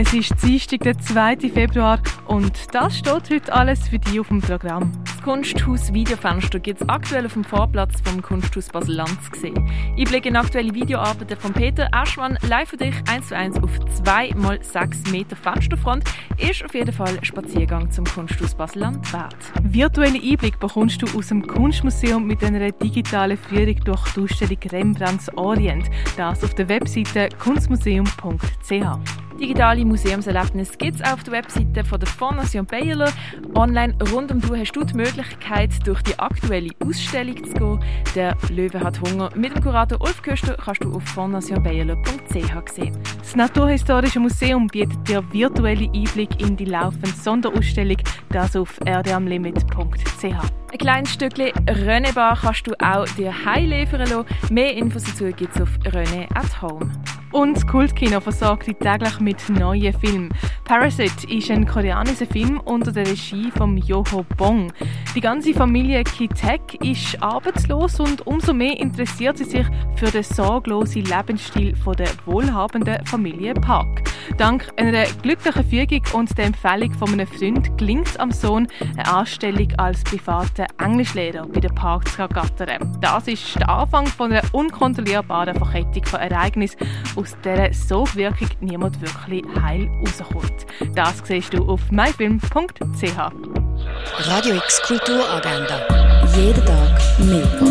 Es ist Dienstag, der 2. Februar und das steht heute alles für dich auf dem Programm. Das Kunsthaus Videofenster gibt es aktuell auf dem Vorplatz vom Kunsthaus Basel-Land zu sehen. Einblick in aktuelle Videoarbeiten von Peter Aschmann live für dich 1 zu 1 auf 2 x 6 Meter Fensterfront ist auf jeden Fall ein Spaziergang zum Kunsthaus Basel-Land wert. Virtuelle Einblick bekommst du aus dem Kunstmuseum mit einer digitalen Führung durch die Ausstellung Rembrandts Orient. Das auf der Webseite kunstmuseum.ch. Digitale Museumserlebnisse gibt es auf der Webseite von der Fondation Bayerler. Online rund um du hast du die Möglichkeit, durch die aktuelle Ausstellung zu gehen. Der Löwe hat Hunger. Mit dem Kurator Ulf Köster kannst du auf fondationbayerler.ch sehen. Das Naturhistorische Museum bietet dir virtuelle Einblick in die laufende Sonderausstellung, das auf rdamlimit.ch. Ein kleines Stückchen René-Bar kannst du auch dir heimliefern lassen. Mehr Infos dazu gibt es auf René at Home. Und das Kultkino versorgt dich täglich mit neuen Filmen. Parasite ist ein koreanischer Film unter der Regie von Yoho Bong. Die ganze Familie Kitek ist arbeitslos und umso mehr interessiert sie sich für den sorglosen Lebensstil der wohlhabenden Familie Park. Dank einer glücklichen Fügung und der Empfehlung von einem Freund gelingt es am Sohn, eine Anstellung als privater Englischlehrer bei der Park zu ergattern. Das ist der Anfang von einer unkontrollierbaren Verkettung von Ereignissen, aus der Sogwirkung niemand wirklich heil rauskommt. Das siehst du auf myfilm.ch. Radio X Kulturagenda. Jeden Tag mehr.